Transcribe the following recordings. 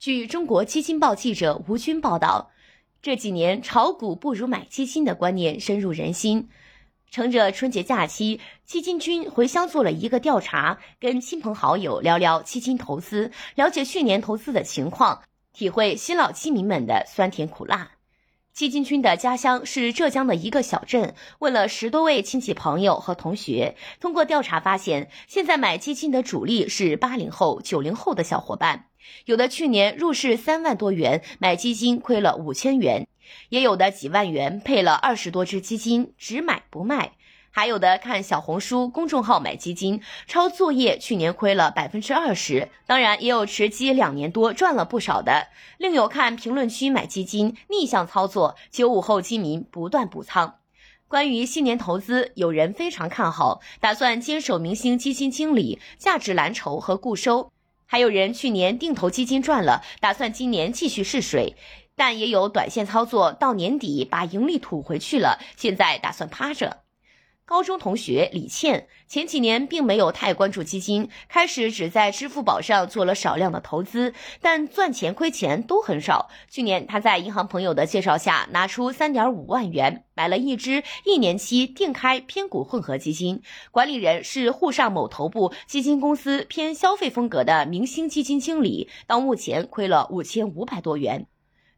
据中国基金报记者吴军报道，这几年炒股不如买基金的观念深入人心。乘着春节假期，基金君回乡做了一个调查，跟亲朋好友聊聊基金投资，了解去年投资的情况，体会新老基民们的酸甜苦辣。基金君的家乡是浙江的一个小镇，问了十多位亲戚朋友和同学，通过调查发现，现在买基金的主力是八零后、九零后的小伙伴，有的去年入市三万多元买基金亏了五千元，也有的几万元配了二十多只基金，只买不卖。还有的看小红书公众号买基金抄作业，去年亏了百分之二十。当然，也有持基两年多赚了不少的。另有看评论区买基金逆向操作，九五后基民不断补仓。关于新年投资，有人非常看好，打算坚守明星基金经理、价值蓝筹和固收；还有人去年定投基金赚了，打算今年继续试水。但也有短线操作，到年底把盈利吐回去了，现在打算趴着。高中同学李倩前几年并没有太关注基金，开始只在支付宝上做了少量的投资，但赚钱亏钱都很少。去年她在银行朋友的介绍下，拿出三点五万元买了一只一年期定开偏股混合基金，管理人是沪上某头部基金公司偏消费风格的明星基金经理，到目前亏了五千五百多元。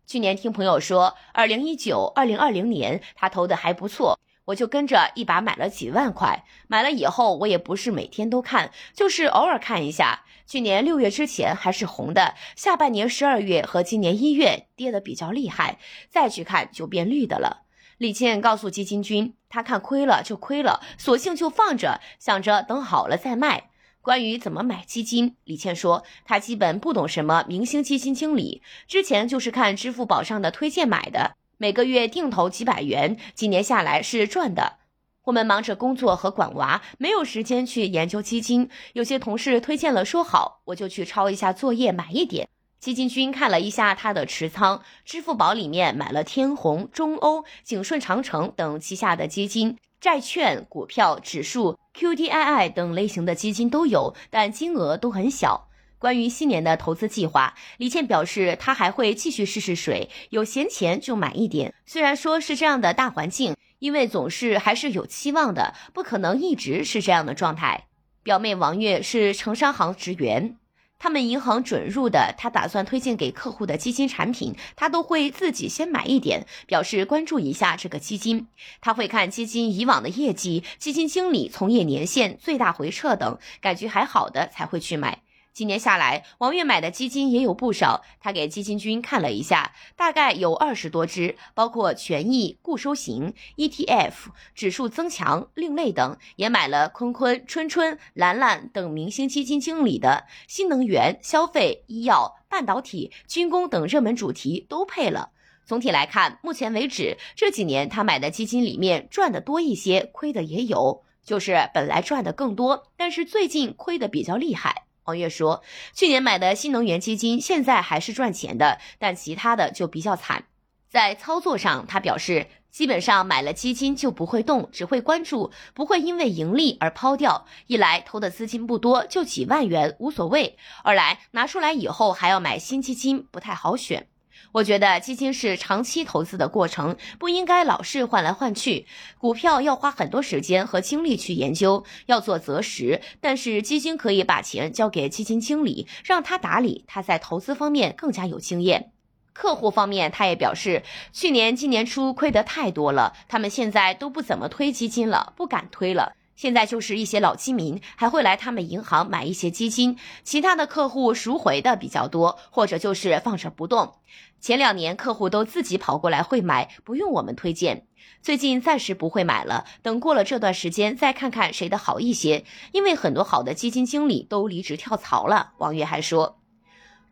去年听朋友说，二零一九、二零二零年他投的还不错。我就跟着一把买了几万块，买了以后我也不是每天都看，就是偶尔看一下。去年六月之前还是红的，下半年十二月和今年一月跌得比较厉害，再去看就变绿的了。李倩告诉基金君，他看亏了就亏了，索性就放着，想着等好了再卖。关于怎么买基金，李倩说她基本不懂什么明星基金经理，之前就是看支付宝上的推荐买的。每个月定投几百元，几年下来是赚的。我们忙着工作和管娃，没有时间去研究基金。有些同事推荐了说好，我就去抄一下作业买一点。基金君看了一下他的持仓，支付宝里面买了天弘、中欧、景顺长城等旗下的基金，债券、股票、指数、QDII 等类型的基金都有，但金额都很小。关于新年的投资计划，李倩表示，她还会继续试试水，有闲钱就买一点。虽然说是这样的大环境，因为总是还是有期望的，不可能一直是这样的状态。表妹王月是城商行职员，他们银行准入的，她打算推荐给客户的基金产品，她都会自己先买一点，表示关注一下这个基金。他会看基金以往的业绩、基金经理从业年限、最大回撤等，感觉还好的才会去买。今年下来，王月买的基金也有不少。他给基金君看了一下，大概有二十多只，包括权益、固收型、ETF、指数增强、另类等，也买了坤坤、春春、兰兰等明星基金经理的新能源、消费、医药、半导体、军工等热门主题都配了。总体来看，目前为止这几年他买的基金里面赚的多一些，亏的也有，就是本来赚的更多，但是最近亏的比较厉害。王月说，去年买的新能源基金现在还是赚钱的，但其他的就比较惨。在操作上，他表示，基本上买了基金就不会动，只会关注，不会因为盈利而抛掉。一来投的资金不多，就几万元无所谓；二来拿出来以后还要买新基金，不太好选。我觉得基金是长期投资的过程，不应该老是换来换去。股票要花很多时间和精力去研究，要做择时。但是基金可以把钱交给基金经理，让他打理，他在投资方面更加有经验。客户方面，他也表示，去年、今年初亏得太多了，他们现在都不怎么推基金了，不敢推了。现在就是一些老基民还会来他们银行买一些基金，其他的客户赎回的比较多，或者就是放着不动。前两年客户都自己跑过来会买，不用我们推荐。最近暂时不会买了，等过了这段时间再看看谁的好一些，因为很多好的基金经理都离职跳槽了。王月还说。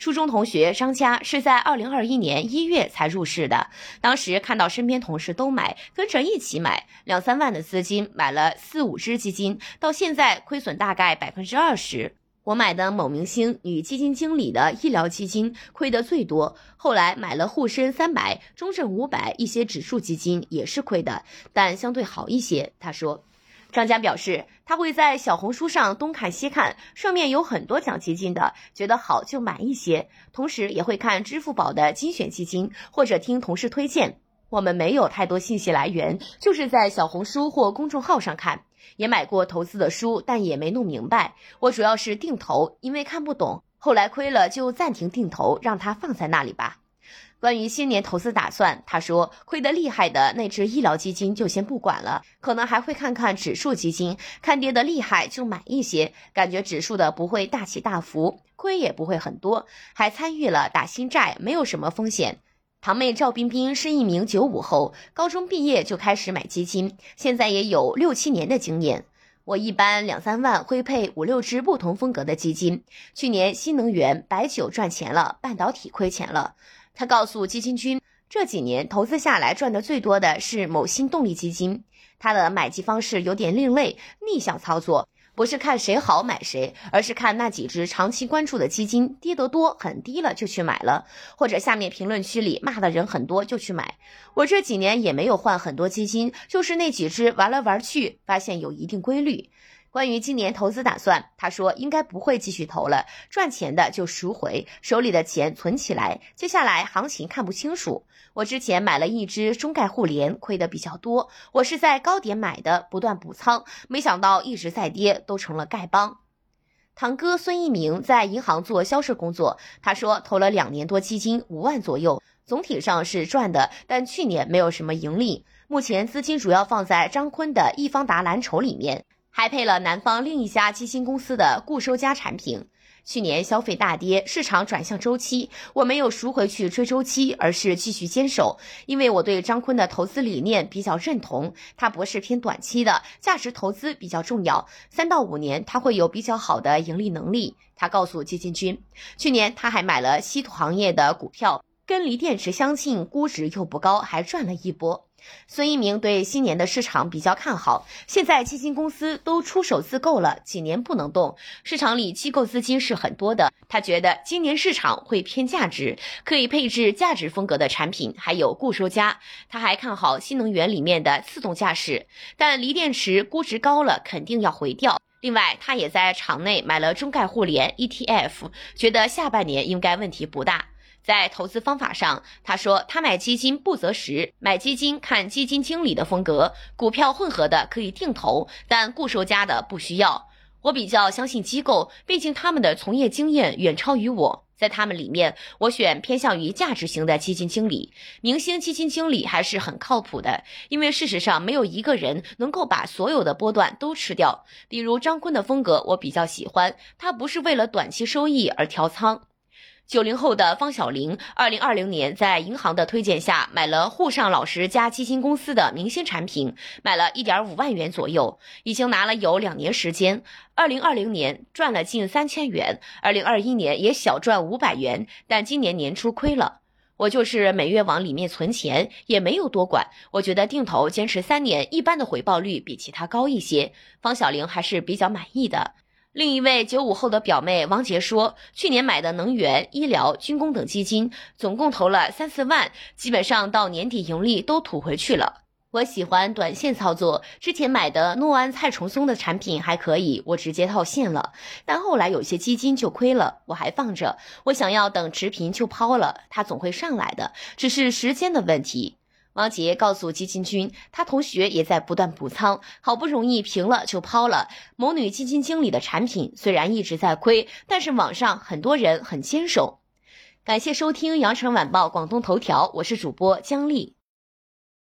初中同学张佳是在二零二一年一月才入市的，当时看到身边同事都买，跟着一起买，两三万的资金买了四五只基金，到现在亏损大概百分之二十。我买的某明星女基金经理的医疗基金亏得最多，后来买了沪深三百、中证五百一些指数基金也是亏的，但相对好一些。他说。张佳表示，他会在小红书上东看西看，上面有很多讲基金的，觉得好就买一些，同时也会看支付宝的精选基金，或者听同事推荐。我们没有太多信息来源，就是在小红书或公众号上看，也买过投资的书，但也没弄明白。我主要是定投，因为看不懂，后来亏了就暂停定投，让它放在那里吧。关于新年投资打算，他说亏得厉害的那只医疗基金就先不管了，可能还会看看指数基金，看跌得厉害就买一些，感觉指数的不会大起大伏，亏也不会很多，还参与了打新债，没有什么风险。堂妹赵彬彬是一名九五后，高中毕业就开始买基金，现在也有六七年的经验。我一般两三万会配五六只不同风格的基金，去年新能源、白酒赚钱了，半导体亏钱了。他告诉基金君，这几年投资下来赚的最多的是某新动力基金。他的买基方式有点另类，逆向操作，不是看谁好买谁，而是看那几只长期关注的基金跌得多，很低了就去买了，或者下面评论区里骂的人很多就去买。我这几年也没有换很多基金，就是那几只玩来玩去，发现有一定规律。关于今年投资打算，他说应该不会继续投了，赚钱的就赎回，手里的钱存起来。接下来行情看不清楚。我之前买了一只中概互联，亏的比较多。我是在高点买的，不断补仓，没想到一直在跌，都成了丐帮。堂哥孙一鸣在银行做销售工作，他说投了两年多基金，五万左右，总体上是赚的，但去年没有什么盈利。目前资金主要放在张坤的易方达蓝筹里面。还配了南方另一家基金公司的固收加产品。去年消费大跌，市场转向周期，我没有赎回去追周期，而是继续坚守，因为我对张坤的投资理念比较认同。他不是偏短期的，价值投资比较重要，三到五年他会有比较好的盈利能力。他告诉基金君，去年他还买了稀土行业的股票，跟锂电池相近，估值又不高，还赚了一波。孙一鸣对新年的市场比较看好，现在基金公司都出手自购了，几年不能动，市场里机构资金是很多的。他觉得今年市场会偏价值，可以配置价值风格的产品，还有固收加。他还看好新能源里面的自动驾驶，但锂电池估值高了，肯定要回调。另外，他也在场内买了中概互联 ETF，觉得下半年应该问题不大。在投资方法上，他说他买基金不择时，买基金看基金经理的风格，股票混合的可以定投，但固收加的不需要。我比较相信机构，毕竟他们的从业经验远超于我，在他们里面，我选偏向于价值型的基金经理。明星基金经理还是很靠谱的，因为事实上没有一个人能够把所有的波段都吃掉。比如张坤的风格，我比较喜欢，他不是为了短期收益而调仓。九零后的方小玲，二零二零年在银行的推荐下买了沪上老师加基金公司的明星产品，买了一点五万元左右，已经拿了有两年时间。二零二零年赚了近三千元，二零二一年也小赚五百元，但今年年初亏了。我就是每月往里面存钱，也没有多管。我觉得定投坚持三年，一般的回报率比其他高一些。方小玲还是比较满意的。另一位九五后的表妹王杰说，去年买的能源、医疗、军工等基金，总共投了三四万，基本上到年底盈利都吐回去了。我喜欢短线操作，之前买的诺安蔡崇松的产品还可以，我直接套现了，但后来有些基金就亏了，我还放着，我想要等持平就抛了，它总会上来的，只是时间的问题。王杰告诉基金君，他同学也在不断补仓，好不容易平了就抛了。某女基金经理的产品虽然一直在亏，但是网上很多人很坚守。感谢收听羊城晚报广东头条，我是主播姜丽。